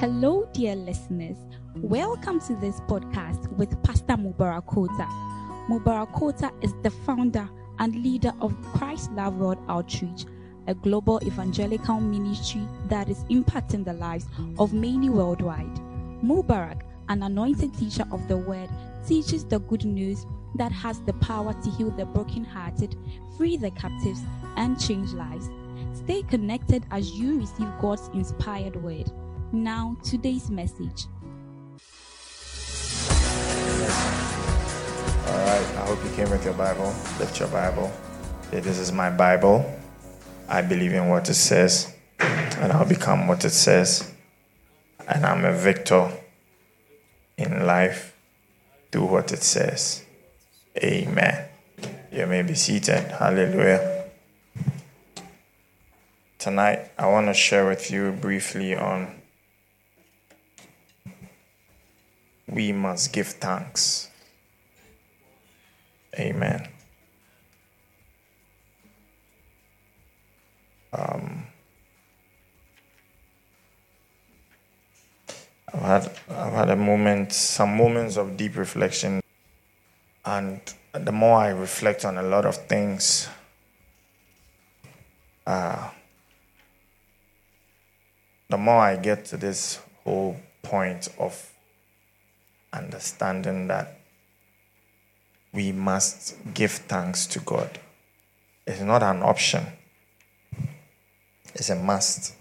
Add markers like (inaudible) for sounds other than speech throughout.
Hello, dear listeners. Welcome to this podcast with Pastor Mubarak Kota. Mubarak Kota is the founder and leader of Christ Love World Outreach, a global evangelical ministry that is impacting the lives of many worldwide. Mubarak, an anointed teacher of the word, teaches the good news that has the power to heal the brokenhearted, free the captives, and change lives. Stay connected as you receive God's inspired word. Now, today's message. All right, I hope you came with your Bible. Lift your Bible. This is my Bible. I believe in what it says, and I'll become what it says. And I'm a victor in life through what it says. Amen. You may be seated. Hallelujah. Tonight, I want to share with you briefly on we must give thanks. Amen. Um, I've had I've had a moment, some moments of deep reflection, and the more I reflect on a lot of things, uh, the more I get to this whole point of understanding that we must give thanks to God. It's not an option, it's a must.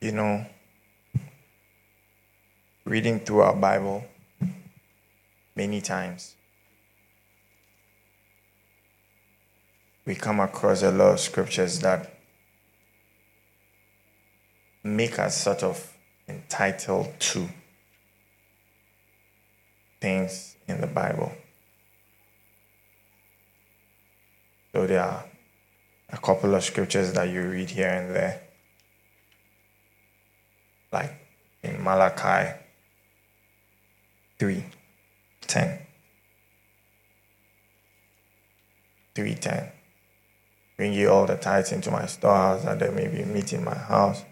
You know, reading through our Bible many times, we come across a lot of scriptures that make us sort of entitled to things in the Bible. So there are a couple of scriptures that you read here and there, like in Malachi 3 10. 310. Bring ye all the tithes into my storehouse, that there may be meat in my house.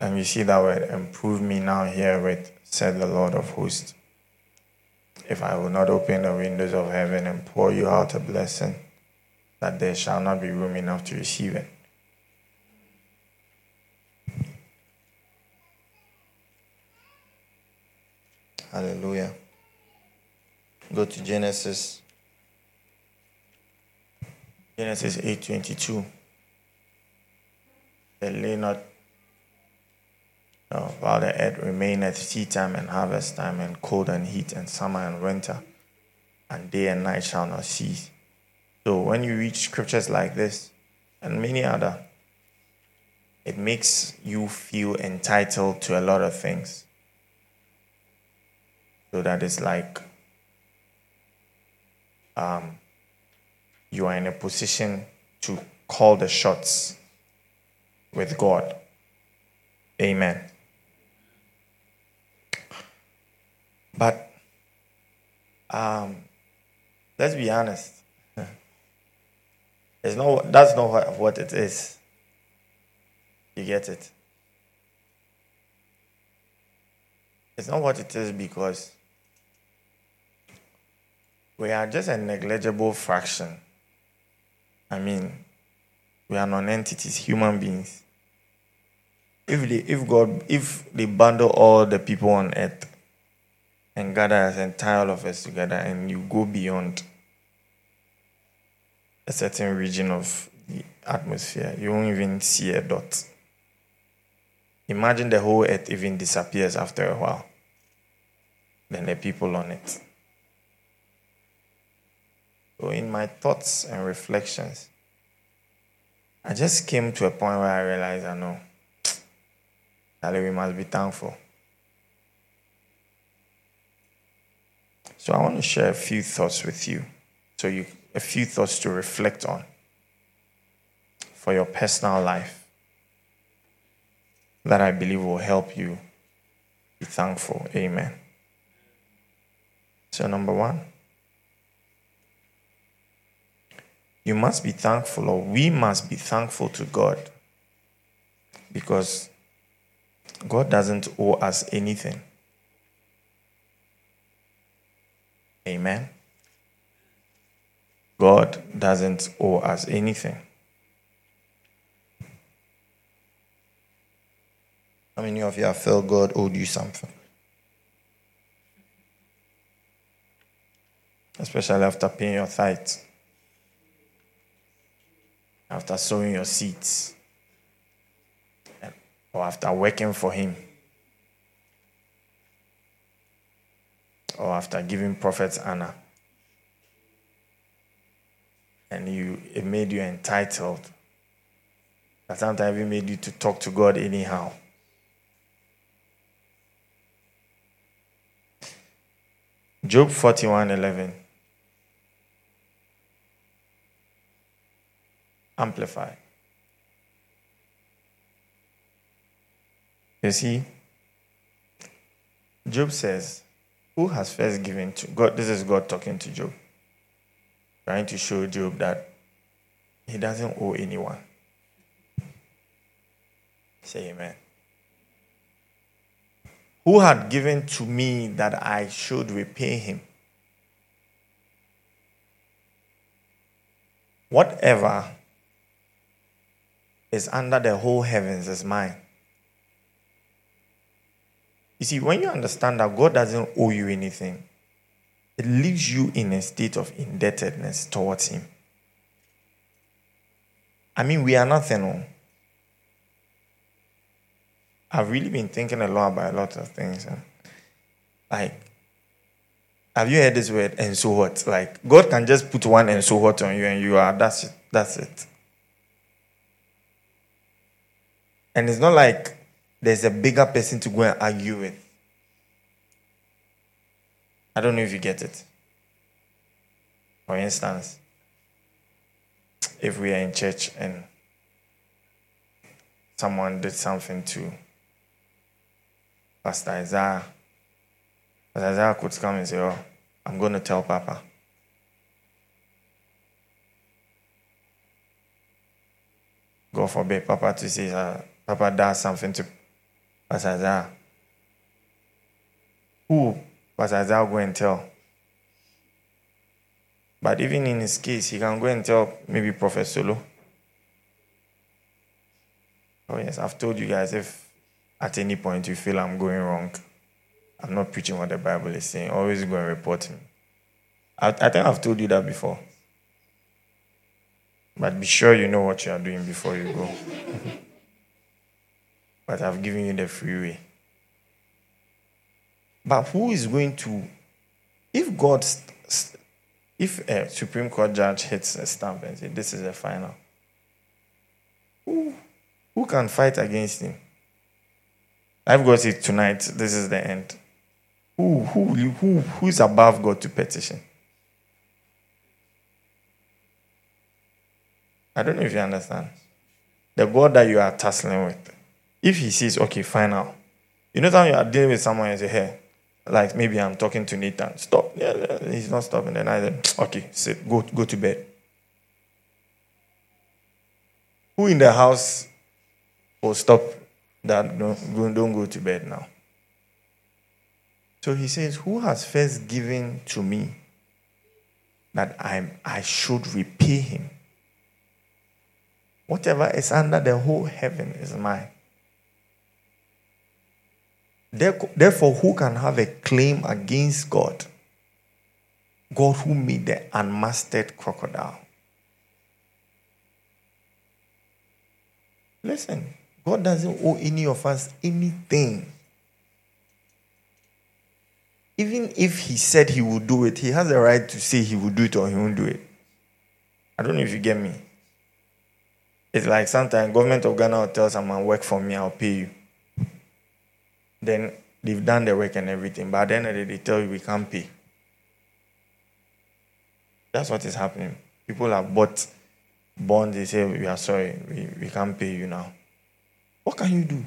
And you see that word, improve me now herewith, said the Lord of hosts. If I will not open the windows of heaven and pour you out a blessing, that there shall not be room enough to receive it. Hallelujah. Go to Genesis. Genesis 8:22. Lay not no, while the earth remaineth seed time and harvest time and cold and heat and summer and winter, and day and night shall not cease. So when you read scriptures like this and many other, it makes you feel entitled to a lot of things. So that it's like um, you are in a position to call the shots with God. Amen. But um, let's be honest. (laughs) It's not, that's not what, what it is. You get it? It's not what it is because we are just a negligible fraction. I mean, we are non-entities, human beings. If they, if God, if they bundle all the people on earth and gather as entire all of us together, and you go beyond a certain region of the atmosphere, you won't even see a dot. Imagine the whole earth even disappears after a while. Then the people on it. So, in my thoughts and reflections, I just came to a point where I realized I know (tsk) that we must be thankful. So, I want to share a few thoughts with you. So, you a few thoughts to reflect on for your personal life that I believe will help you be thankful. Amen. So, number one, you must be thankful, or we must be thankful to God because God doesn't owe us anything. Amen. God doesn't owe us anything. How many of you have felt God owed you something? Especially after paying your tithes, after sowing your seeds, or after working for Him, or after giving prophets honor and you it made you entitled. That sometimes it made you to talk to God anyhow. Job 41 11. Amplify. You see, Job says, Who has first given to God? This is God talking to Job trying to show Job that he doesn't owe anyone. Say amen. Who had given to me that I should repay him? Whatever is under the whole heavens is mine. You see, when you understand that God doesn't owe you anything, it leaves you in a state of indebtedness towards Him. I mean, we are nothing. No? I've really been thinking a lot about a lot of things. Like, have you heard this word, and so what? Like, God can just put one and so what on you, and you are, that's it. That's it. And it's not like there's a bigger person to go and argue with. I don't know if you get it. For instance, if we are in church and someone did something to Pastor Isaiah, Pastor Isaiah could come and say, Oh, I'm going to tell Papa. God forbid Papa to say, uh, Papa does something to Isaiah. Who I'll go and tell. But even in his case, he can go and tell maybe Prophet Solo. Oh, yes, I've told you guys if at any point you feel I'm going wrong, I'm not preaching what the Bible is saying, always go and report me. I, I think I've told you that before. But be sure you know what you are doing before you go. (laughs) but I've given you the free way. But who is going to, if God, if a Supreme Court judge hits a stamp and says, this is the final, who, who can fight against him? I've got it tonight, this is the end. Who, who, who, who is above God to petition? I don't know if you understand. The God that you are tussling with, if he says, okay, fine now, you know, time you are dealing with someone and say, hey, like maybe I'm talking to Nathan. Stop. Yeah, he's not stopping. Then I said, (tsk) okay, sit, go, go to bed. Who in the house will stop that? Don't, don't go to bed now. So he says, Who has first given to me that I, I should repay him? Whatever is under the whole heaven is mine. Therefore, who can have a claim against God? God who made the unmastered crocodile. Listen, God doesn't owe any of us anything. Even if He said He will do it, He has the right to say He will do it or He won't do it. I don't know if you get me. It's like sometimes government of Ghana will tell someone, work for me, I'll pay you then they've done the work and everything. But at the end of the day, they tell you we can't pay. That's what is happening. People have bought bonds, they say, We are sorry, we, we can't pay you now. What can you do?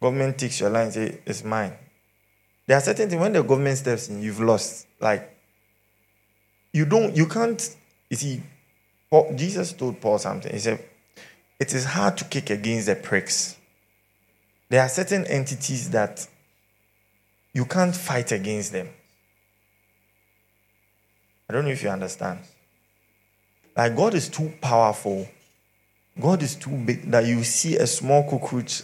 Government takes your line and say, It's mine. There are certain things when the government steps in, you've lost. Like, you don't, you can't, you see, Paul, Jesus told Paul something. He said, It is hard to kick against the pricks There are certain entities that you can't fight against them. I don't know if you understand. Like God is too powerful. God is too big that you see a small cockroach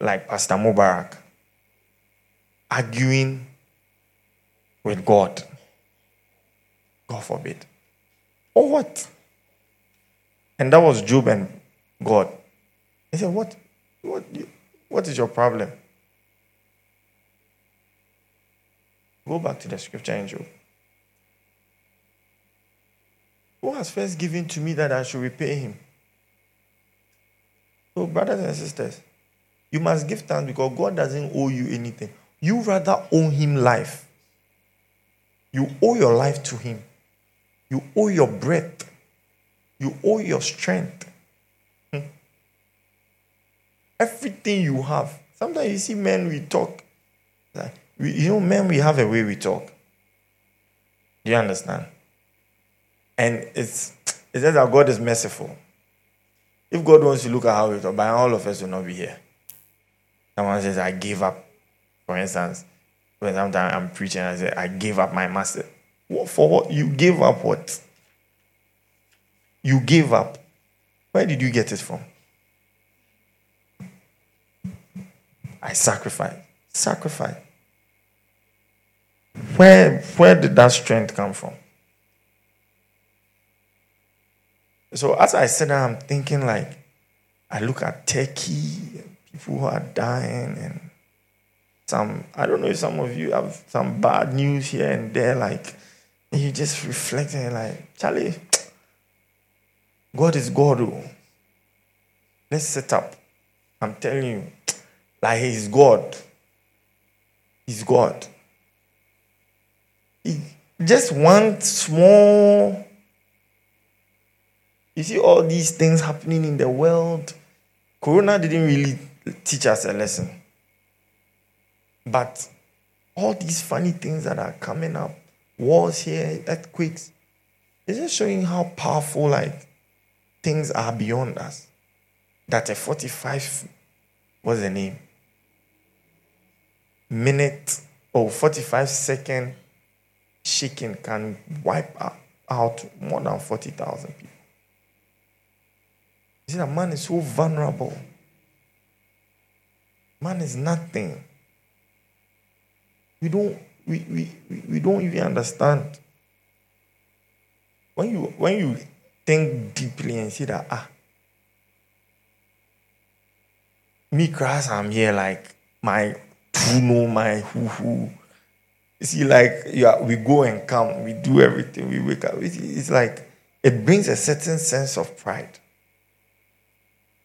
like Pastor Mubarak arguing with God. God forbid. Or what? And that was Job and God. He said, What what what is your problem? Go back to the scripture in Job. Who has first given to me that I should repay him? So, brothers and sisters, you must give thanks because God doesn't owe you anything. You rather owe him life. You owe your life to him. You owe your breath. You owe your strength. Everything you have. Sometimes you see men, we talk. We, you know, men, we have a way we talk. Do you understand? And it's, it's just that God is merciful. If God wants to look at how we talk, by all of us will not be here. Someone says, I gave up. For instance, when sometimes I'm preaching, I say, I gave up my master. What, for what? You gave up what? You gave up. Where did you get it from? I sacrificed. Sacrifice. Where, where did that strength come from? So as I said I'm thinking like, I look at Turkey, people who are dying, and some, I don't know if some of you have some bad news here and there, like, you just reflecting like, Charlie, God is God. Oh. Let's set up. I'm telling you, like He's God. He's God. He, just one small. You see all these things happening in the world. Corona didn't really teach us a lesson. But all these funny things that are coming up, wars here, earthquakes, it's just showing how powerful like things are beyond us. That a 45 what's the name? Minute or 45 second shaking can wipe out more than 40,000 people. You see, that man is so vulnerable. Man is nothing. We don't we, we, we don't even understand. When you when you think deeply and see that ah me crash I'm here like my who know my who who. You see, like yeah, we go and come, we do everything, we wake up. It's like it brings a certain sense of pride.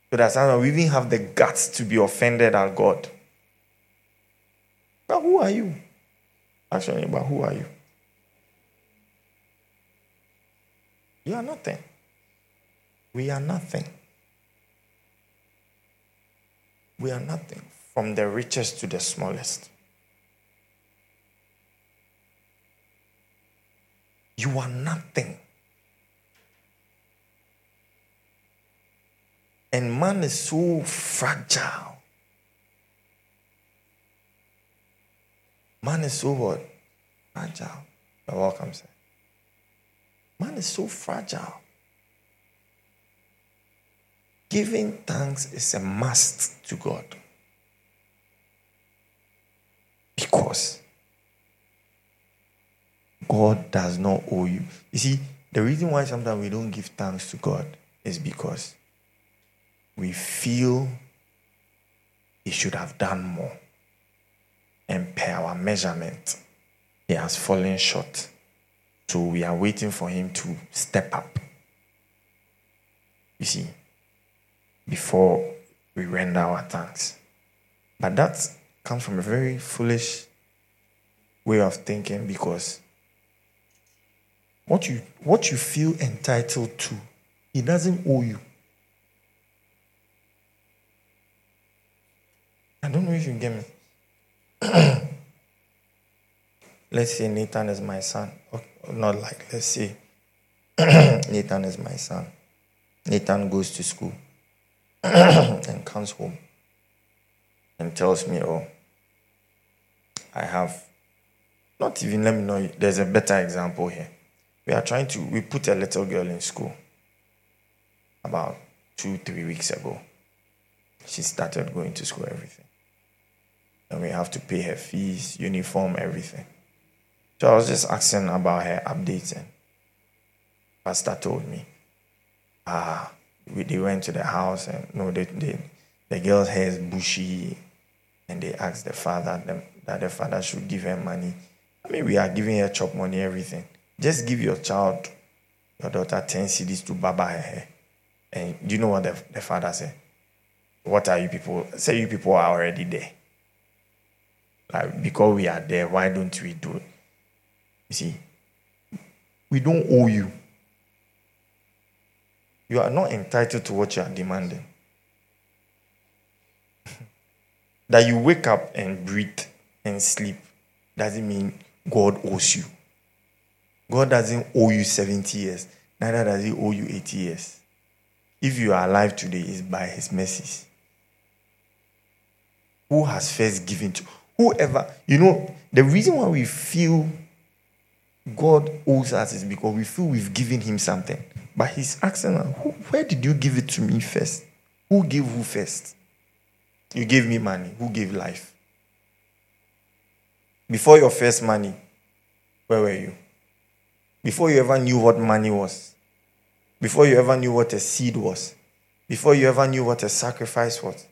So that sometimes we even have the guts to be offended at God. But who are you? Actually, but who are you? You are nothing. We are nothing. We are nothing from the richest to the smallest. You are nothing. And man is so fragile. Man is so what? Fragile. You're welcome, sir. Man is so fragile. Giving thanks is a must to God. Because God does not owe you. You see, the reason why sometimes we don't give thanks to God is because we feel He should have done more. And per our measurement, He has fallen short. So we are waiting for Him to step up. You see, before we render our thanks. But that comes from a very foolish way of thinking because what you what you feel entitled to, he doesn't owe you. I don't know if you get me. (clears throat) let's say Nathan is my son. Or not like, let's say (clears throat) Nathan is my son. Nathan goes to school (clears throat) and comes home. And tells me, Oh, I have not even let me know there's a better example here. We are trying to we put a little girl in school about two, three weeks ago. She started going to school, everything. And we have to pay her fees, uniform, everything. So I was just asking about her updates and Pastor told me, ah, they went to the house and no, they, they, the girl's hair is bushy and they asked the father them, that the father should give her money. I mean, we are giving her chop money, everything. Just give your child, your daughter, 10 cedis to baba her hair. And you know what the, the father said? What are you people? Say you people are already there. Like, because we are there, why don't we do it? You see, we don't owe you. You are not entitled to what you are demanding. (laughs) that you wake up and breathe and sleep doesn't mean God owes you. God doesn't owe you 70 years, neither does He owe you 80 years. If you are alive today, it's by His mercies. Who has first given to whoever? You know, the reason why we feel God owes us is because we feel we've given Him something. But He's asking, Where did you give it to me first? Who gave who first? You gave me money. Who gave life? Before your first money, where were you? Before you ever knew what money was, before you ever knew what a seed was, before you ever knew what a sacrifice was,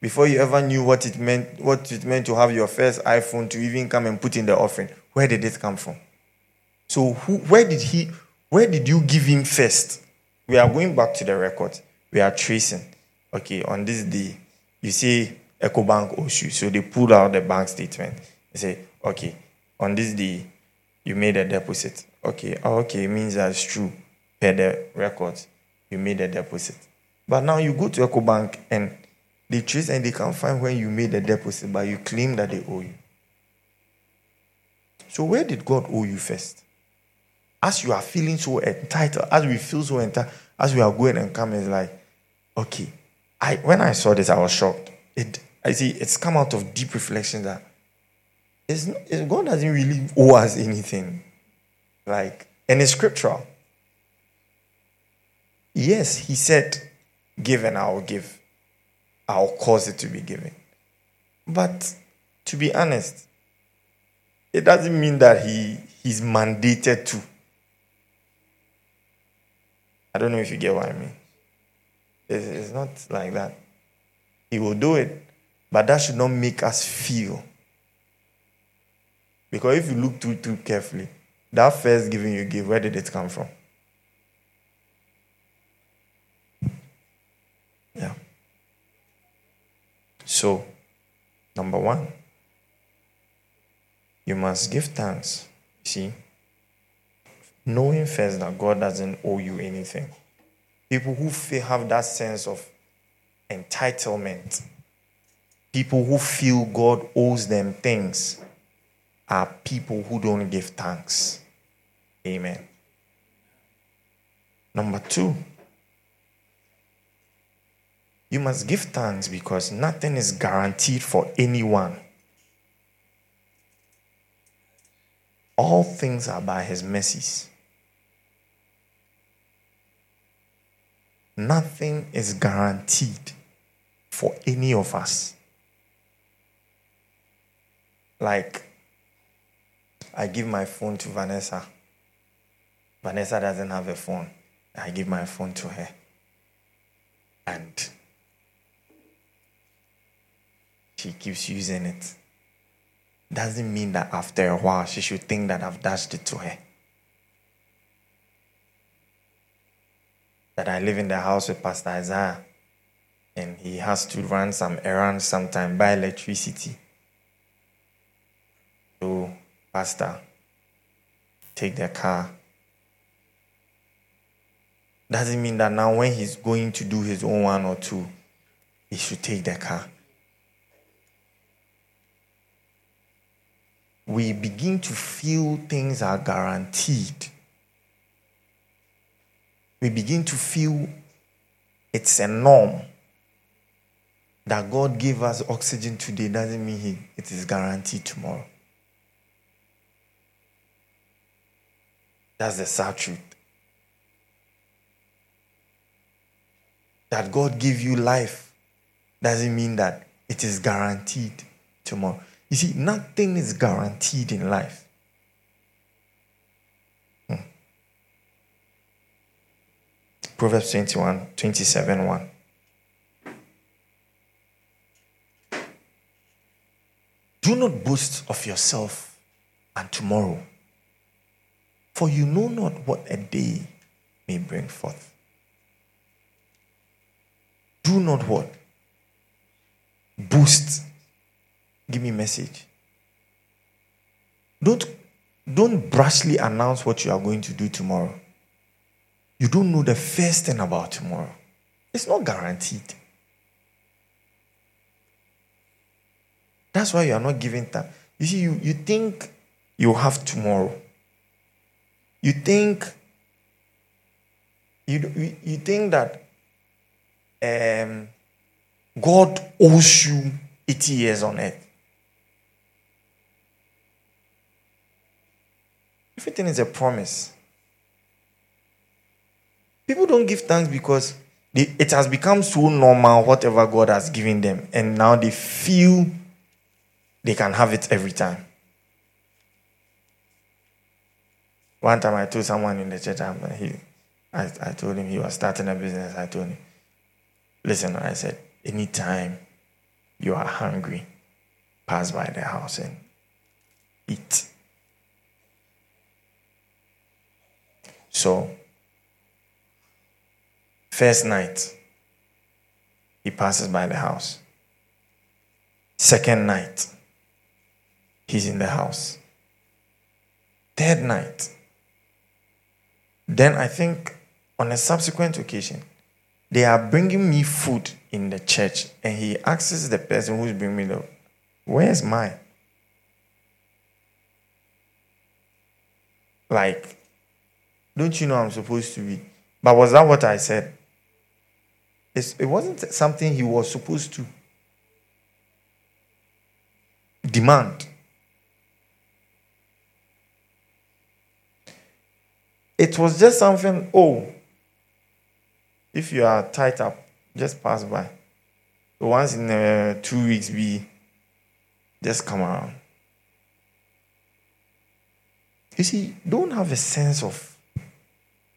before you ever knew what it meant, what it meant to have your first iPhone to even come and put in the offering, where did it come from? So who, where did he, where did you give him first? We are going back to the record. We are tracing. Okay, on this day, you see EcoBank Oshu. So they pull out the bank statement. They say, okay, on this day, you made a deposit. Okay, oh, okay, it means that's true. Per the records, you made a deposit. But now you go to EcoBank and they trace and they can find when you made the deposit, but you claim that they owe you. So where did God owe you first? As you are feeling so entitled, as we feel so entitled, as we are going and coming, it's like, okay, I when I saw this, I was shocked. It I see it's come out of deep reflection that it's, it, God doesn't really owe us anything. Like, and it's scriptural. Yes, He said, Give and I will give. I'll cause it to be given. But to be honest, it doesn't mean that He He's mandated to. I don't know if you get what I mean. It's, not like that. He will do it, but that should not make us feel. Because if you look too too carefully, that first giving you give, where did it come from? Yeah. So, number one, you must give thanks. See, knowing first that God doesn't owe you anything. People who have that sense of entitlement, people who feel God owes them things, are people who don't give thanks. Amen. Number two, you must give thanks because nothing is guaranteed for anyone. All things are by his mercies. Nothing is guaranteed for any of us. Like, I give my phone to Vanessa. Vanessa doesn't have a phone. I give my phone to her. And she keeps using it. Doesn't mean that after a while she should think that I've dashed it to her. That I live in the house with Pastor Isaiah and he has to run some errands sometime by electricity. So, Pastor, take the car. Doesn't mean that now when he's going to do his own one or two, he should take the car. We begin to feel things are guaranteed we begin to feel it's a norm that God gave us oxygen today doesn't mean he, it is guaranteed tomorrow. That's the sad truth. That God gave you life doesn't mean that it is guaranteed tomorrow. You see, nothing is guaranteed in life. Hmm. Proverbs 21, 27, 1. Do not boast of yourself and tomorrow, for you know not what a day may bring forth. Do not what? Boast. Give me message. Don't, don't brashly announce what you are going to do tomorrow. You don't know the first thing about tomorrow. It's not guaranteed. That's why you are not giving time. You see, you, you think you have tomorrow. You think you, you, think that um, God owes you 80 years on earth. Everything is a promise. People don't give thanks because they, it has become so normal, whatever God has given them, and now they feel they can have it every time. One time I told someone in the church, he, I, I told him he was starting a business. I told him, listen, I said, anytime you are hungry, pass by the house and eat. So, first night, he passes by the house. Second night, he's in the house. Third night, then I think on a subsequent occasion, they are bringing me food in the church, and he asks the person who's bringing me the, where's mine? Like, don't you know I'm supposed to be? But was that what I said? It wasn't something he was supposed to demand. It was just something, oh, if you are tied up, just pass by. Once in uh, two weeks, be just come around. You see, don't have a sense of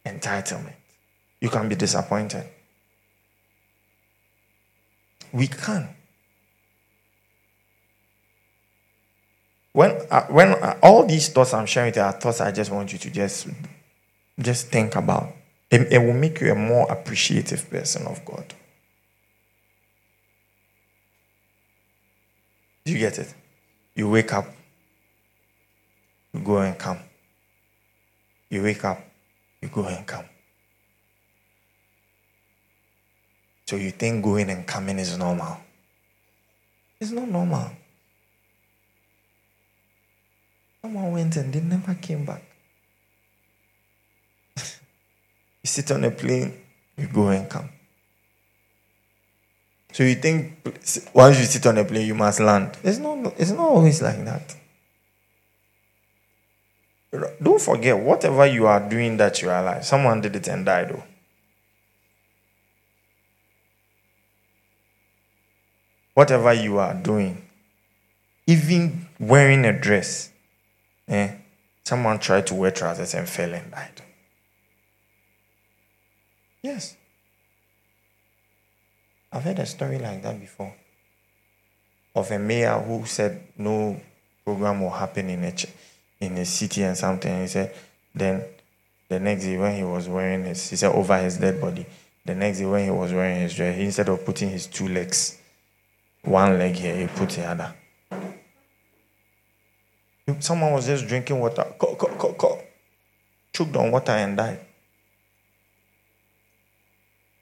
entitlement. You can be disappointed. We can. When, uh, when uh, all these thoughts I'm sharing with you are thoughts I just want you to just just think about. It, it will make you a more appreciative person of God. Do you get it? You wake up, you go and come. You wake up, you go and come. So you think going and coming is normal. It's not normal. Someone went and they never came back. (laughs) You sit on a plane, you go and come. So you think once you sit on a plane, you must land. It's not, it's not always like that. Don't forget, whatever you are doing that you are alive, someone did it and died though. Whatever you are doing, even wearing a dress, eh, someone tried to wear trousers and fell and died. Yes. I've heard a story like that before of a mayor who said no program will happen in a, in a city and something. He said, then the next day when he was wearing his, he said over his dead body, the next day when he was wearing his dress, instead of putting his two legs, one leg here, you put the other. Someone was just drinking water, choked on water and died.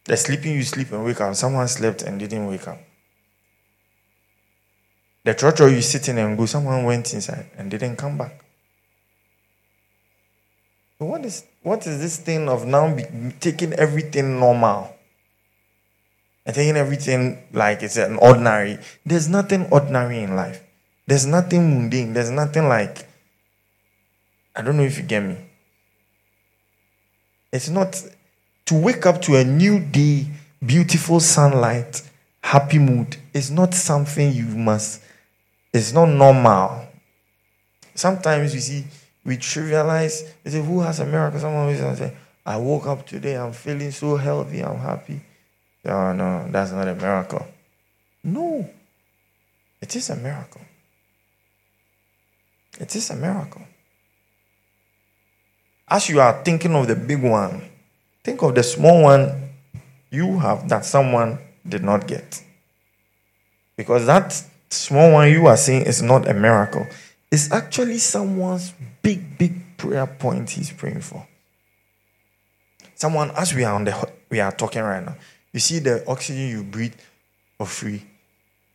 The sleeping you sleep and wake up. Someone slept and didn't wake up. The church you sitting and go, someone went inside and didn't come back. what is what is this thing of now taking everything normal? And taking everything like it's an ordinary. There's nothing ordinary in life. There's nothing mundane. There's nothing like. I don't know if you get me. It's not to wake up to a new day, beautiful sunlight, happy mood. It's not something you must. It's not normal. Sometimes you see we trivialize. You say, "Who has a miracle?" Someone will say, "I woke up today. I'm feeling so healthy. I'm happy." Oh no, that's not a miracle. No, it is a miracle. It is a miracle. As you are thinking of the big one, think of the small one you have that someone did not get. Because that small one you are seeing is not a miracle. It's actually someone's big, big prayer point he's praying for. Someone, as we are on the we are talking right now, you see the oxygen you breathe for free.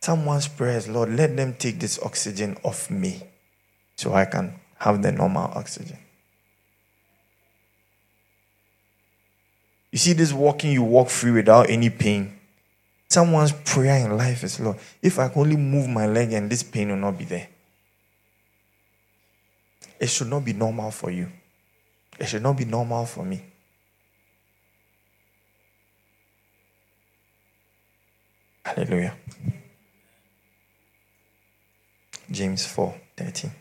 Someone's prayers, Lord, let them take this oxygen off me so I can have the normal oxygen. You see, this walking, you walk free without any pain. Someone's prayer in life is, Lord, if I can only move my leg and this pain will not be there. It should not be normal for you. It should not be normal for me. Hallelujah. James 4 13.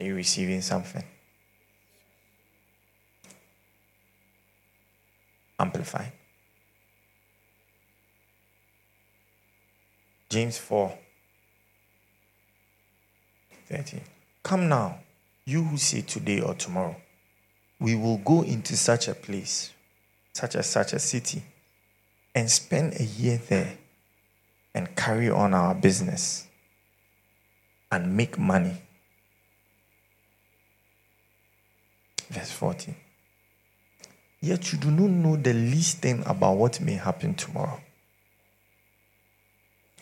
Are you receiving something? Amplify. James 4 13. Come now, you who say today or tomorrow, we will go into such a place, such as such a city, and spend a year there and carry on our business and make money. Verse 14. Yet you do not know the least thing about what may happen tomorrow.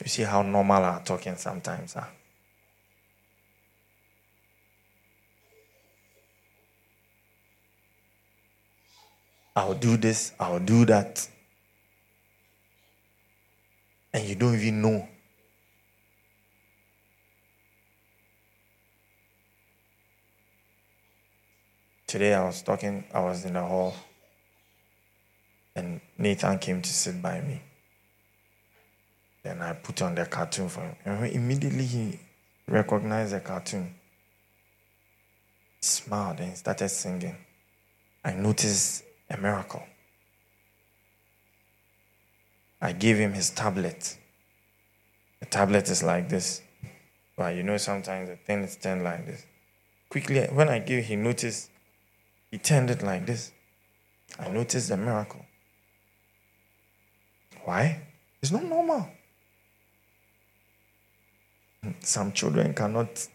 You see how normal our talking sometimes are. I'll do this, I'll do that. And you don't even know. Today I was talking, I was in the hall, and Nathan came to sit by me. Then I put on the cartoon for him. And immediately he recognized the cartoon, smiled, and started singing. I noticed a miracle. I gave him his tablet. The tablet is like this. But you know, sometimes the thing is turned like this. Quickly, when I gave, he noticed he turned it like this. I noticed the miracle. Why? It's not normal. Some children cannot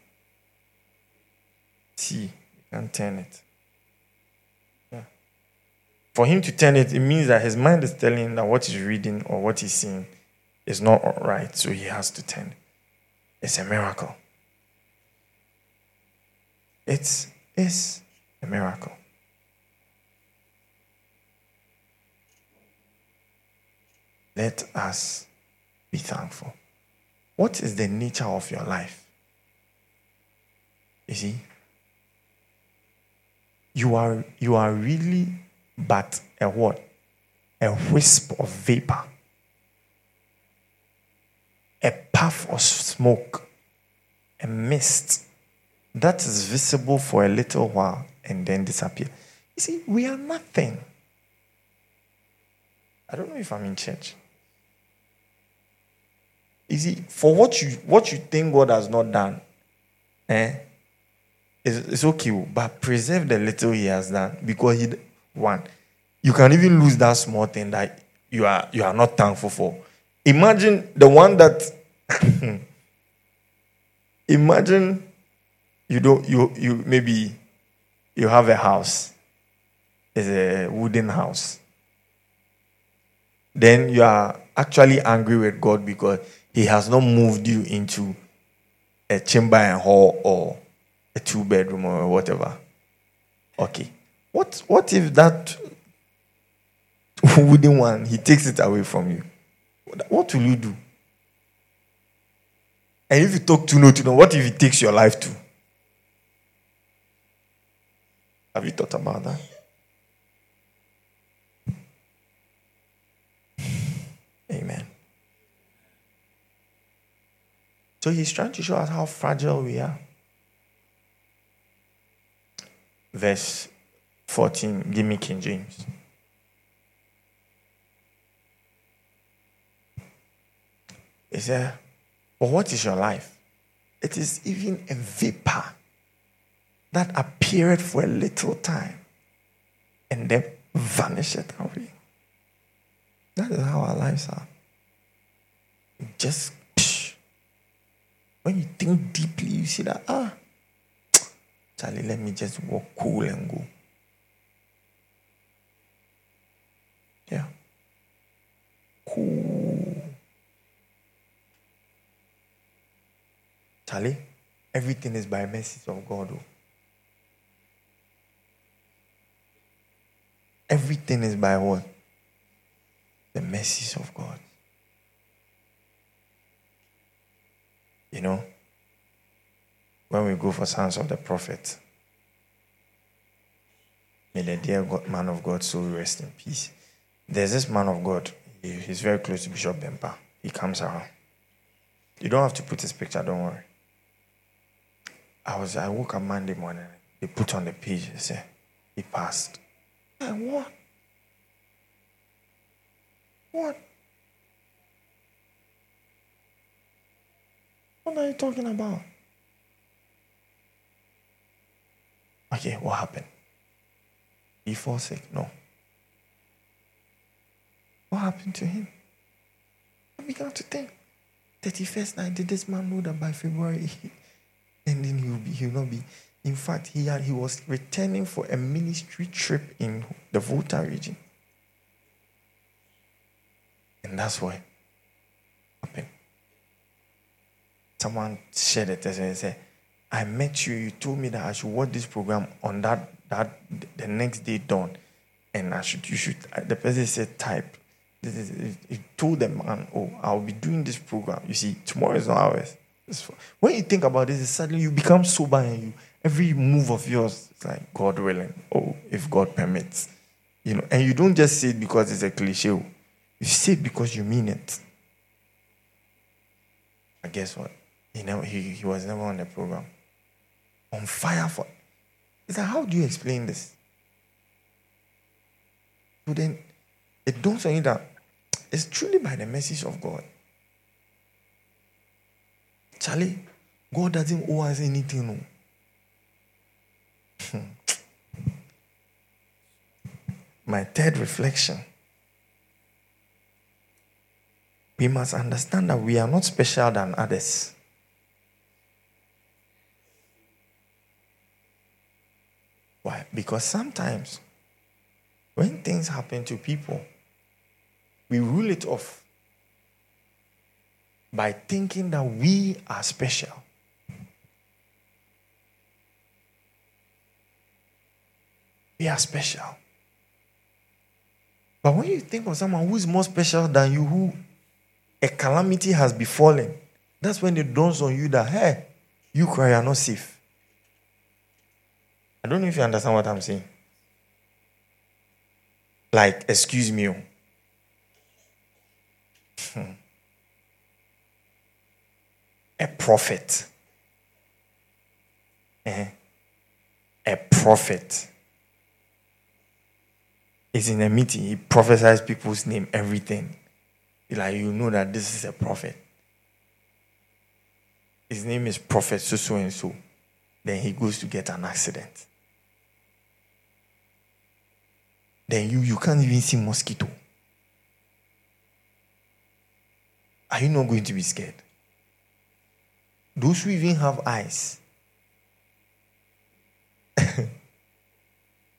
see, can't turn it. For him to turn it, it means that his mind is telling him that what he's reading or what he's seeing is not right, so he has to turn. It's a miracle. It's, it's a miracle. Let us be thankful. What is the nature of your life? You see, you are you are really but a what? A wisp of vapor, a puff of smoke, a mist that is visible for a little while and then disappear. You see, we are nothing. I don't know if I'm in church. You see, for what you what you think God has not done, eh? It's, it's okay, but preserve the little He has done because He one, you can even lose that small thing that you are you are not thankful for. Imagine the one that. (laughs) imagine you don't you you maybe you have a house. It's a wooden house. Then you are actually angry with God because he has not moved you into a chamber and hall or a two bedroom or whatever. Okay. What, what if that wooden one, he takes it away from you? What will you do? And if you talk to no to no, what if he takes your life too? Have you thought about that? Amen. So he's trying to show us how fragile we are. Verse 14, give me King James. He said, But what is your life? It is even a vapor that appeared for a little time and then vanished away. That is how our lives are. Just psh. when you think deeply, you see that, ah, Charlie, let me just walk cool and go. Yeah. Cool. Charlie, everything is by mercy of God. Oh. Everything is by what? The mercies of God. You know, when we go for Sons of the Prophet, may the dear God, man of God soul rest in peace. There's this man of God, he, he's very close to Bishop Bempa. He comes around. You don't have to put his picture, don't worry. I was I woke up Monday morning. They put on the page. They say he passed. And what? What? What are you talking about? Okay, what happened? He fall sick? No. What happened to him? I began to think. 31st night, did this man know that by February and (laughs) then he'll be he'll not be in fact he had he was returning for a ministry trip in the Volta region. And that's what happened. Someone shared a test and said, I met you, you told me that I should watch this program on that that the next day dawn. And I should you should the person said type. He told the man, Oh, I'll be doing this program. You see, tomorrow is not ours. When you think about this, suddenly you become sober and you every move of yours is like God willing. Oh, if God permits. You know, and you don't just say it because it's a cliche. Oh. You say it because you mean it. I guess what? He never he, he was never on the program. On fire for it's how do you explain this? So then it dawns on you that it's truly by the message of God. Charlie, God doesn't owe us anything. No. Hmm. My third reflection. We must understand that we are not special than others. Why? Because sometimes when things happen to people, we rule it off by thinking that we are special. We are special. But when you think of someone who is more special than you, who a calamity has befallen, that's when it dawns on you that, hey, you cry are not safe. I don't know if you understand what I'm saying. Like, excuse me. Oh. Hmm a prophet. Eh? A prophet is in a meeting, he prophesies people's name, everything. Like you know that this is a prophet. His name is Prophet so so and so. Then he goes to get an accident. Then you you can't even see mosquito. Are you not going to be scared? Those who even have eyes. (laughs)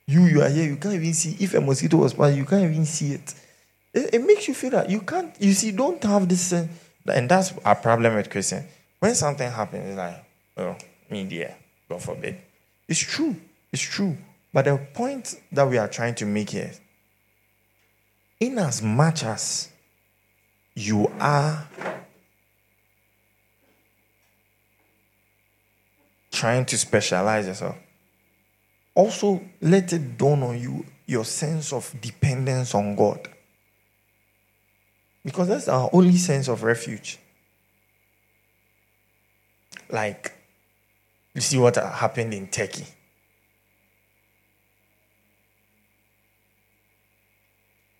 you, you are here, you can't even see. If a mosquito was passing, you can't even see it. it. it. makes you feel that you can't, you see, don't have this. Uh, and that's our problem with Christian. When something happens, it's like, oh, media, God forbid. It's true. It's true. But the point that we are trying to make here, in as much as you are trying to specialize yourself, also let it dawn on you your sense of dependence on God. Because that's our only sense of refuge. Like, you see what happened in Turkey.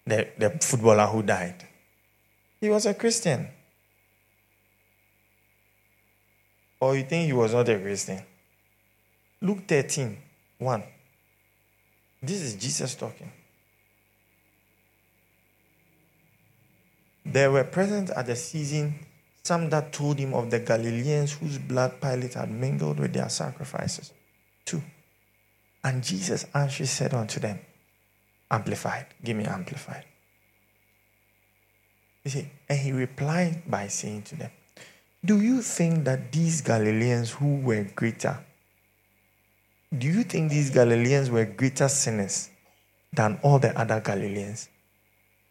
The, the footballer who died. He was a Christian. Or you think he was not a Christian? Luke 13, 1. This is Jesus talking. There were present at the season some that told him of the Galileans whose blood Pilate had mingled with their sacrifices. Two. And Jesus answered said unto them, Amplified. Give me amplified. You see, and he replied by saying to them, Do you think that these Galileans who were greater, do you think these Galileans were greater sinners than all the other Galileans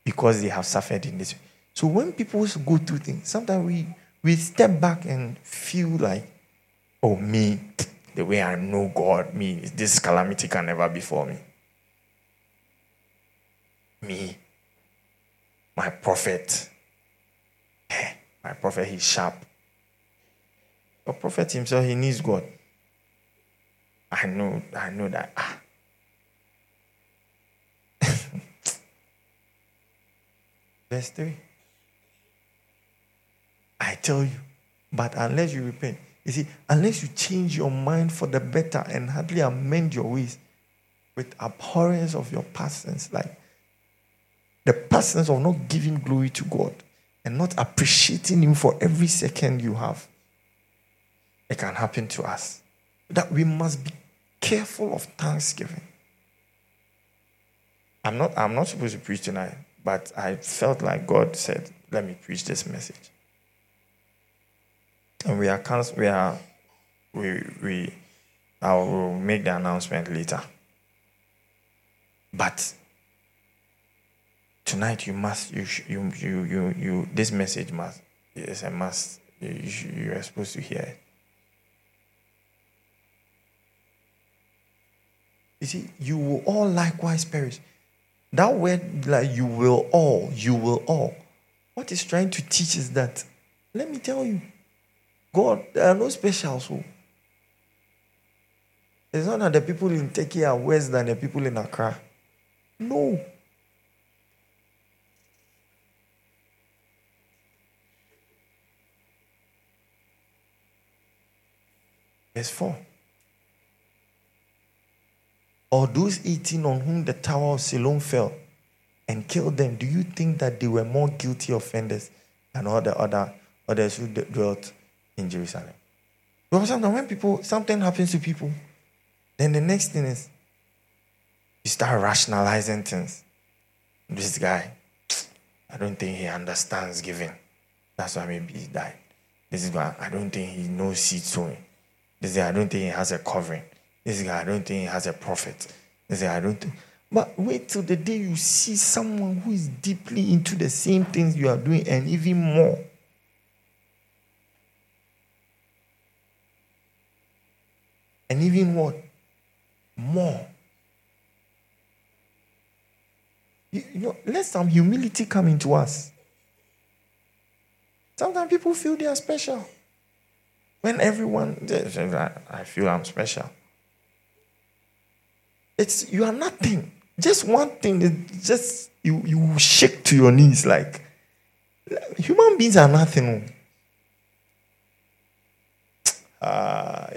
because they have suffered in this way? So when people go through things, sometimes we, we step back and feel like, oh, me, the way I know God, me, this calamity can never befall me. Me, my prophet, eh, my prophet, he's sharp. The prophet himself, he needs God. I know, I know that. Ah. (laughs) Verse 3. I tell you. But unless you repent, you see, unless you change your mind for the better and hardly amend your ways with abhorrence of your past sins, like the past sins of not giving glory to God and not appreciating Him for every second you have, it can happen to us. That we must be careful of thanksgiving. I'm not, I'm not supposed to preach tonight, but I felt like God said, let me preach this message and we are we are we we I will make the announcement later. But tonight you must you you you you, you this message must is a must. You, you are supposed to hear it. You see, you will all likewise perish. That word, like you will all, you will all. What is trying to teach is that, let me tell you, God, there are no special so. Oh. It's not that the people in Turkey are worse than the people in Accra. No. Verse 4. Or those eating on whom the tower of Siloam fell and killed them, do you think that they were more guilty offenders than all the other others who dwelt in Jerusalem. Because sometimes when people something happens to people, then the next thing is you start rationalizing things. This guy, I don't think he understands giving. That's why maybe he died. This guy, I don't think he knows seed sowing. This guy, I don't think he has a covering. This guy, I don't think he has a prophet. This guy, I don't think. But wait till the day you see someone who is deeply into the same things you are doing and even more. and even what? More. You, you know, let some humility come into us. Sometimes people feel they are special. When everyone, I feel I'm special. It's you are nothing. Just one thing, just you you shake to your knees like human beings are nothing. (coughs) Uh,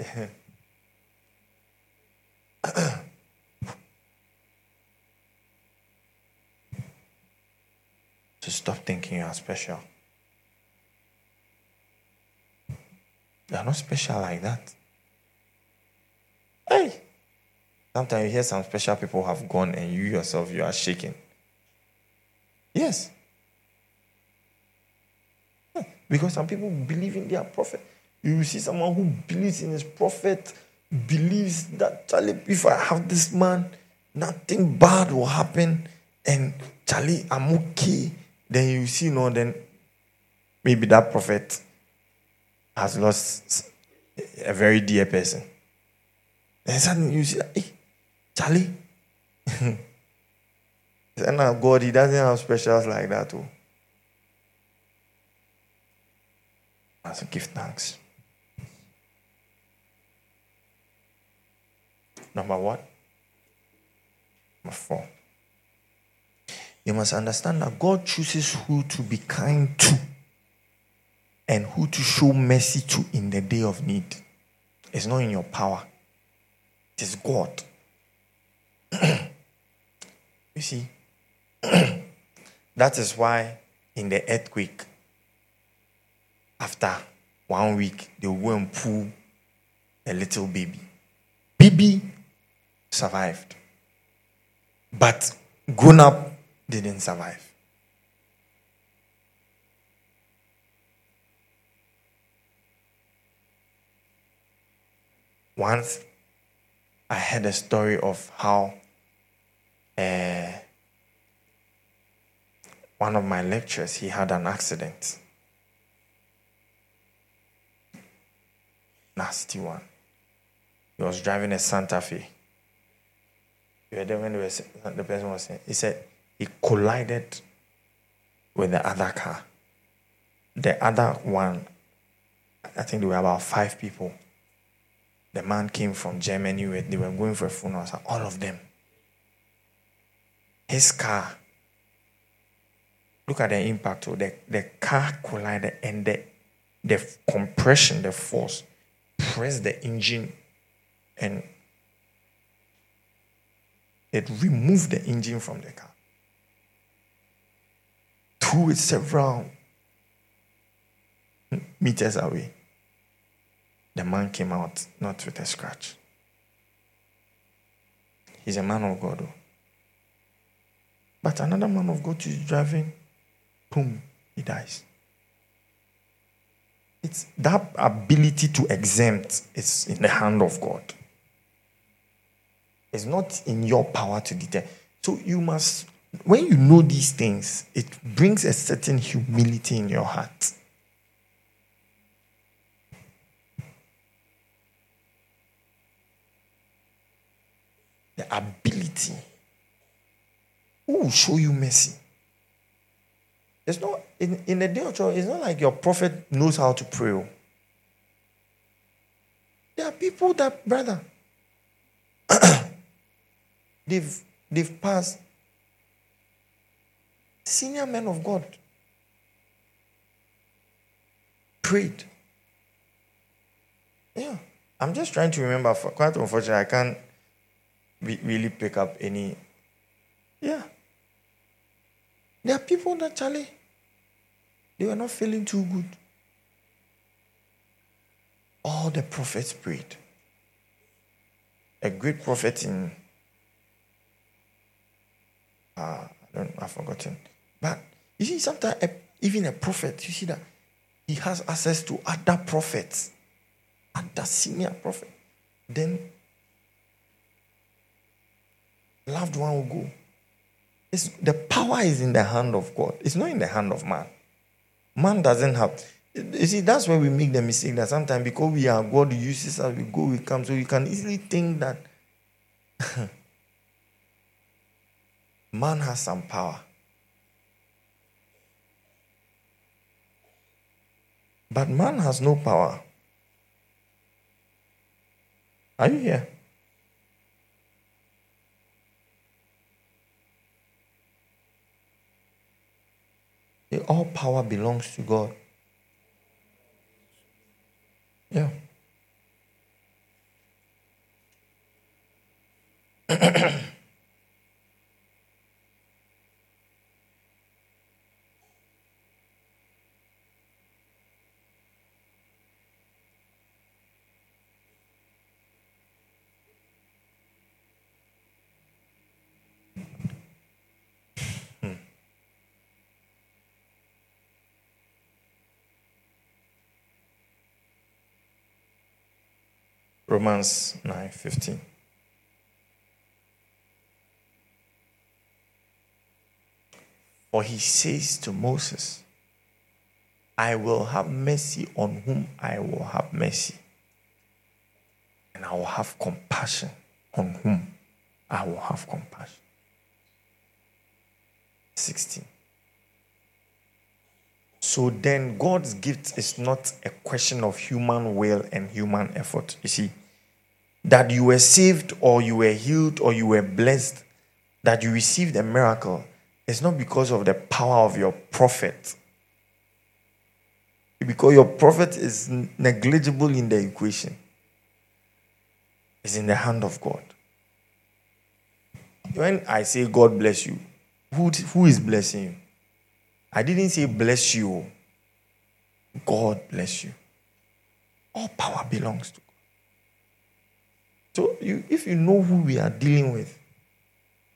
to stop thinking you are special. You are not special like that. Hey! Sometimes you hear some special people have gone and you yourself, you are shaking. Yes. Because some people believe in their prophet. You see someone who believes in his prophet believes that Charlie, if I have this man, nothing bad will happen, and Charlie, I'm okay. Then you see, no, then maybe that prophet has lost a very dear person. Then suddenly you see, hey, Charlie. (laughs) and now God, He doesn't have specials like that too. So give thanks. Number what? Number four. You must understand that God chooses who to be kind to and who to show mercy to in the day of need. It's not in your power, it is God. (clears throat) you see, (clears throat) that is why in the earthquake, after one week, they will go and pull a little baby. Baby survived, but grown up didn't survive. Once I heard a story of how uh, one of my lecturers he had an accident. Nasty one. He was driving a Santa Fe. You heard when the person was saying, he said he collided with the other car. The other one, I think there were about five people. The man came from Germany. They were going for a funeral. So all of them. His car. Look at the impact. Oh, the, the car collided and the, the compression, the force, pressed the engine and it removed the engine from the car. Threw it several meters away. Man came out not with a scratch. He's a man of God. Though. But another man of God is driving, boom, he dies. It's that ability to exempt is in the hand of God. It's not in your power to deter. So you must, when you know these things, it brings a certain humility in your heart. The ability. Who will show you mercy? It's not in, in the day of trial, it's not like your prophet knows how to pray. Oh. There are people that, brother, (clears throat) they've they've passed senior men of God prayed. Yeah. I'm just trying to remember. Quite unfortunately, I can't really pick up any. Yeah. There are people that, Charlie, they were not feeling too good. All the prophets prayed. A great prophet in, uh, I don't, I've forgotten. But you see, sometimes a, even a prophet, you see that he has access to other prophets, other senior prophet. Then loved one will go. It's, the power is in the hand of God. It's not in the hand of man. Man doesn't have. You see, that's where we make the mistake that sometimes because we are God uses us, we go, we come. So you can easily think that (laughs) man has some power. But man has no power. Are you here? all power belongs to God. Yeah. (clears throat) Romans 9 15. For he says to Moses, I will have mercy on whom I will have mercy, and I will have compassion on whom I will have compassion. 16. So then, God's gift is not a question of human will and human effort. You see, that you were saved or you were healed or you were blessed, that you received a miracle, it's not because of the power of your prophet. Because your prophet is negligible in the equation, it's in the hand of God. When I say God bless you, who, who is blessing you? I didn't say bless you. God bless you. All power belongs to. So you, if you know who we are dealing with,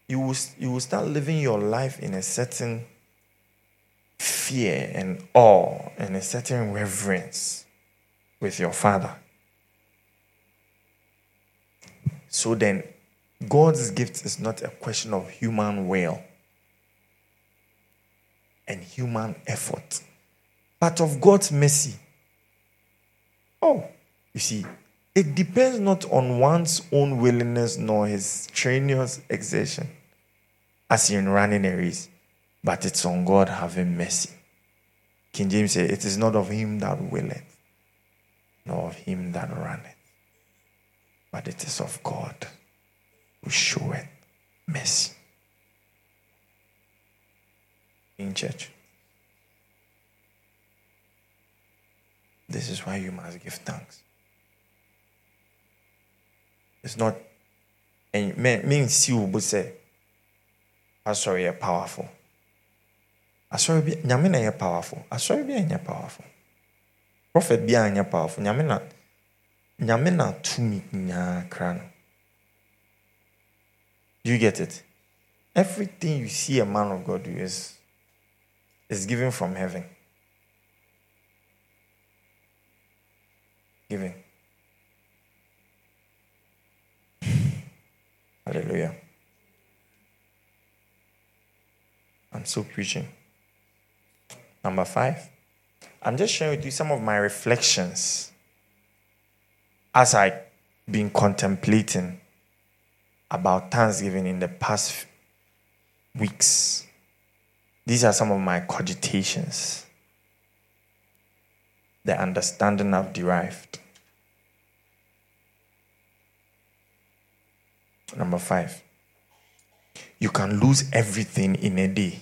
you will, you will start living your life in a certain fear and awe and a certain reverence with your Father. So then, God's gift is not a question of human will and human effort, but of God's mercy. Oh, you see, it depends not on one's own willingness nor his strenuous exertion, as in running a race, but it's on God having mercy. King James said, It is not of him that willeth, nor of him that runneth, but it is of God who showeth mercy. In church. This is why you must give thanks. It's not, and means see will say, sorry, you're powerful. Asɔre bi nyame na yɛ powerful. Asɔre bi nyɛ powerful. Prophet bi nyɛ powerful. Nyame na nyame na tumi no. Do you get it? Everything you see a man of God do is, is given from heaven. Giving. Hallelujah. I'm still preaching. Number five. I'm just sharing with you some of my reflections as I've been contemplating about Thanksgiving in the past weeks. These are some of my cogitations, the understanding I've derived. Number five, you can lose everything in a day.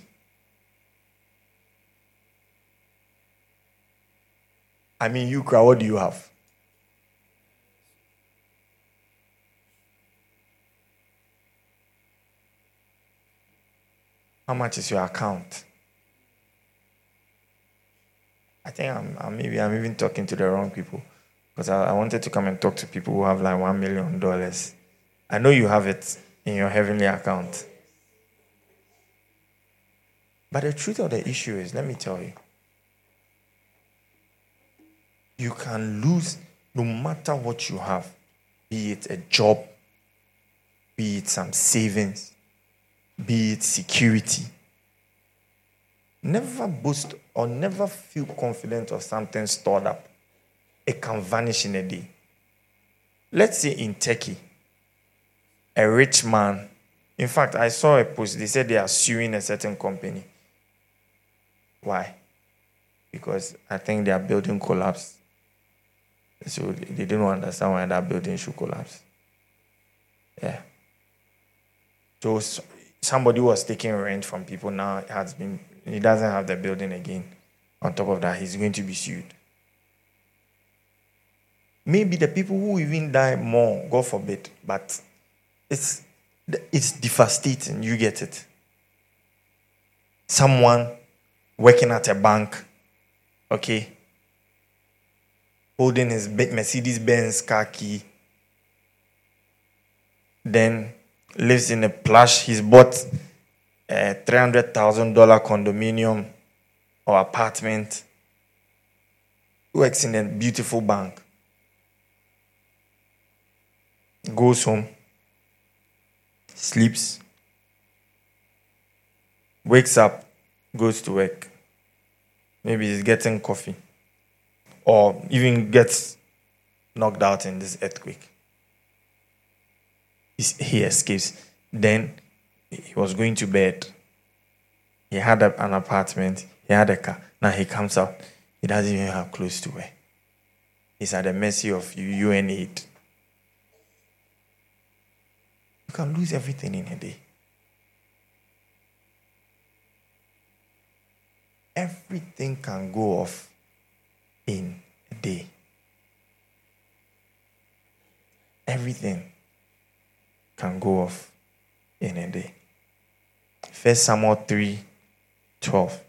I mean, you, cry, what do you have? How much is your account? I think I'm, I'm maybe I'm even talking to the wrong people because I, I wanted to come and talk to people who have like one million dollars. I know you have it in your heavenly account. But the truth of the issue is, let me tell you, you can lose no matter what you have, be it a job, be it some savings, be it security. Never boast or never feel confident of something stored up. It can vanish in a day. Let's say in Turkey, a rich man, in fact, I saw a post, they said they are suing a certain company. Why? Because I think their building collapsed. So they didn't understand why that building should collapse. Yeah. So somebody was taking rent from people now has been he doesn't have the building again. On top of that, he's going to be sued. Maybe the people who even die more, God forbid, but it's it's devastating. You get it. Someone working at a bank, okay, holding his Mercedes Benz car key, then lives in a plush. He's bought a $300,000 condominium or apartment. Works in a beautiful bank. goes home, sleeps, wakes up, goes to work. Maybe he's getting coffee, or even gets knocked out in this earthquake. He escapes. Then he was going to bed. He had an apartment, he had a car. Now he comes out. He doesn't even have clothes to wear. He's at the mercy of you, UNAID. You can lose everything in a day. Everything can go off in a day. Everything can go off in a day. First Samuel 3 12.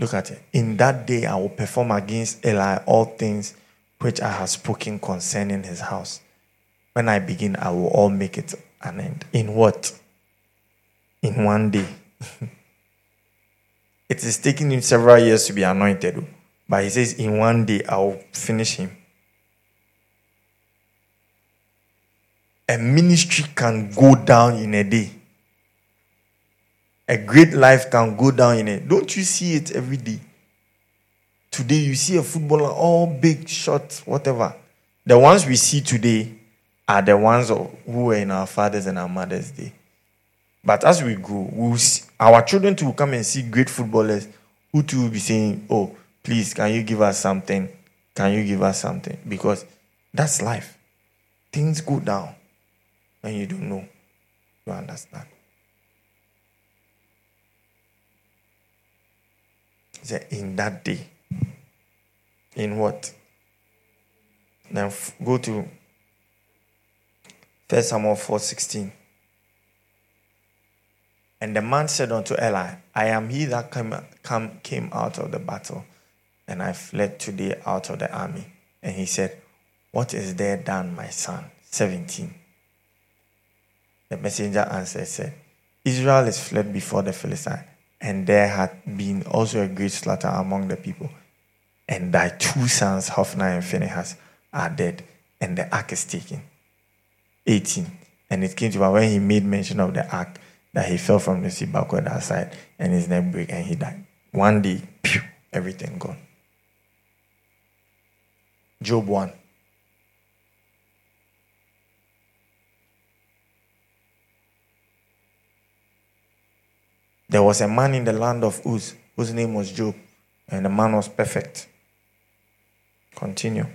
Look at it. In that day, I will perform against Eli all things which I have spoken concerning his house. When I begin, I will all make it an end. In what? In one day. (laughs) it is taking him several years to be anointed, oh. but he says, In one day, I will finish him. A ministry can go down in a day a great life can go down in it. Don't you see it every day? Today, you see a footballer, all big, short, whatever. The ones we see today are the ones who were in our fathers and our mothers' day. But as we grow, we'll our children too will come and see great footballers who too will be saying, Oh, please, can you give us something? Can you give us something? Because that's life. Things go down and you don't know. You understand? He said, in that day. In what? Then f- go to First Samuel 4:16. And the man said unto Eli, I am he that came, come, came out of the battle, and I fled today out of the army. And he said, What is there done, my son? 17. The messenger answered, said, Israel is fled before the Philistine, and there had been also a great slaughter among the people. And thy two sons, Hophni and Phinehas, are dead, and the ark is taken. 18. And it came to pass when he made mention of the ark that he fell from the sea backward outside, and his neck broke, and he died. One day, pew, everything gone. Job 1. There was a man in the land of Uz whose name was Job, and the man was perfect. Continue.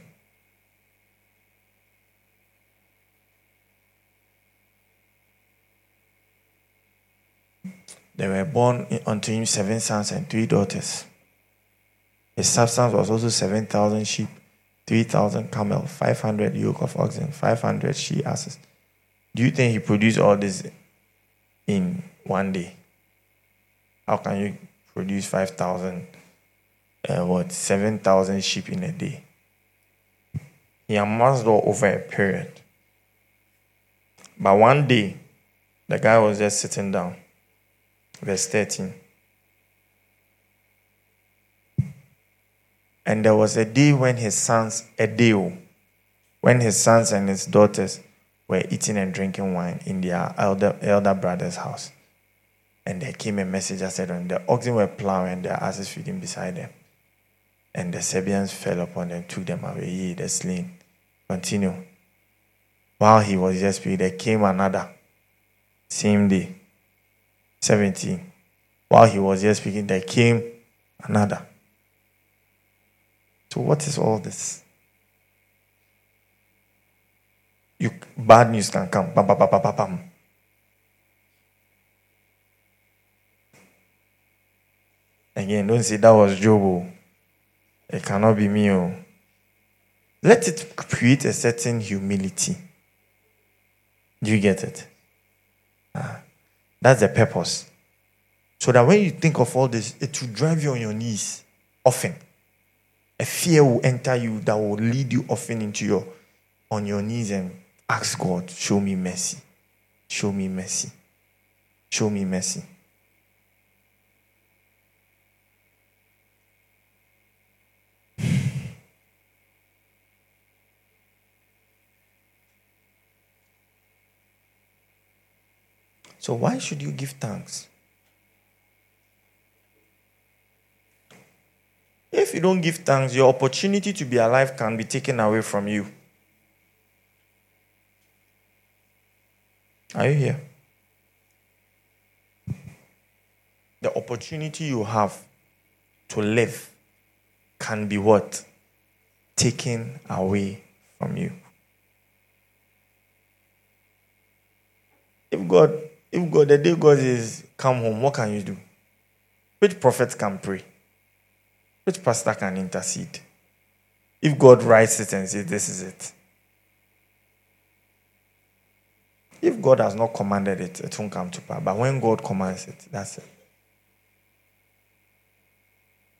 There were born unto him seven sons and three daughters. His substance was also 7,000 sheep, 3,000 camels, 500 yoke of oxen, 500 she asses. Do you think he produced all this in one day? How can you produce 5,000, uh, what, 7,000 sheep in a day? He amassed all over a period. But one day, the guy was just sitting down. Verse 13. And there was a day when his sons, a day, oh, when his sons and his daughters were eating and drinking wine in their elder, elder brother's house. And there came a messenger said, and the oxen were plowing and their asses feeding beside them. And the Sabeans fell upon them, took them away, ye the slain. Continue. While he was just speaking, there came another. Same day. 17. While he was just speaking, there came another. So what is all this? You bad news can come. Bam, bam, bam, bam, bam. Again, don't say that was Job. Oh. It cannot be me. Oh. Let it create a certain humility. Do you get it? Ah, that's the purpose. So that when you think of all this, it will drive you on your knees often. A fear will enter you that will lead you often into your on your knees and ask God, show me mercy. Show me mercy. show me mercy. So, why should you give thanks? If you don't give thanks, your opportunity to be alive can be taken away from you. Are you here? The opportunity you have to live can be what? Taken away from you. If God if God, the day God is come home, what can you do? Which prophet can pray? Which pastor can intercede? If God writes it and says, This is it. If God has not commanded it, it won't come to pass. But when God commands it, that's it.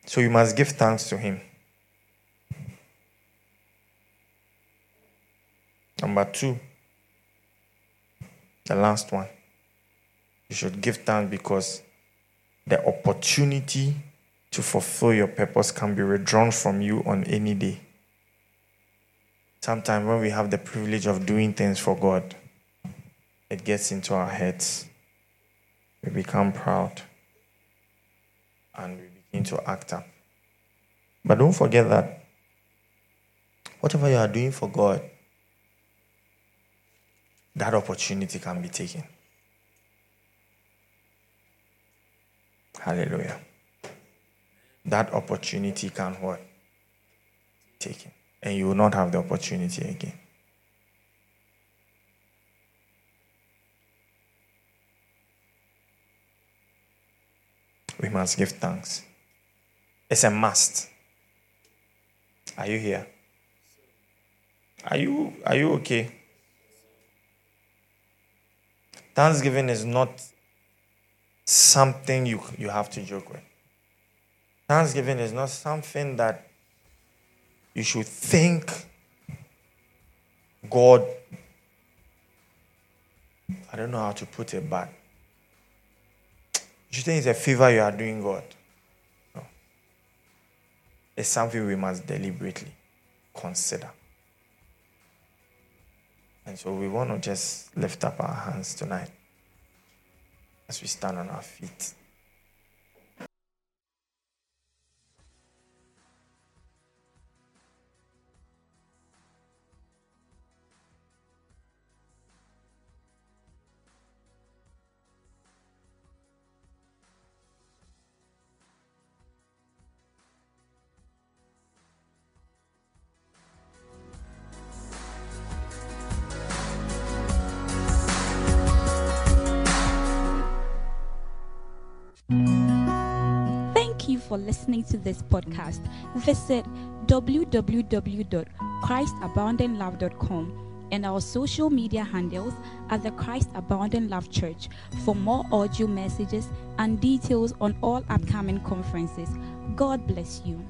So you must give thanks to Him. Number two, the last one. You should give thanks because the opportunity to fulfill your purpose can be withdrawn from you on any day. Sometimes, when we have the privilege of doing things for God, it gets into our heads. We become proud and we begin to act up. But don't forget that whatever you are doing for God, that opportunity can be taken. Hallelujah. That opportunity can what? Taken. And you will not have the opportunity again. We must give thanks. It's a must. Are you here? Are you are you okay? Thanksgiving is not something you, you have to joke with. Thanksgiving is not something that you should think God, I don't know how to put it, but you think it's a favor you are doing God. No. It's something we must deliberately consider. And so we want to just lift up our hands tonight as we stand on our feet. Listening to this podcast. Visit www.christaboundinglove.com and our social media handles at the Christ Abounding Love Church for more audio messages and details on all upcoming conferences. God bless you.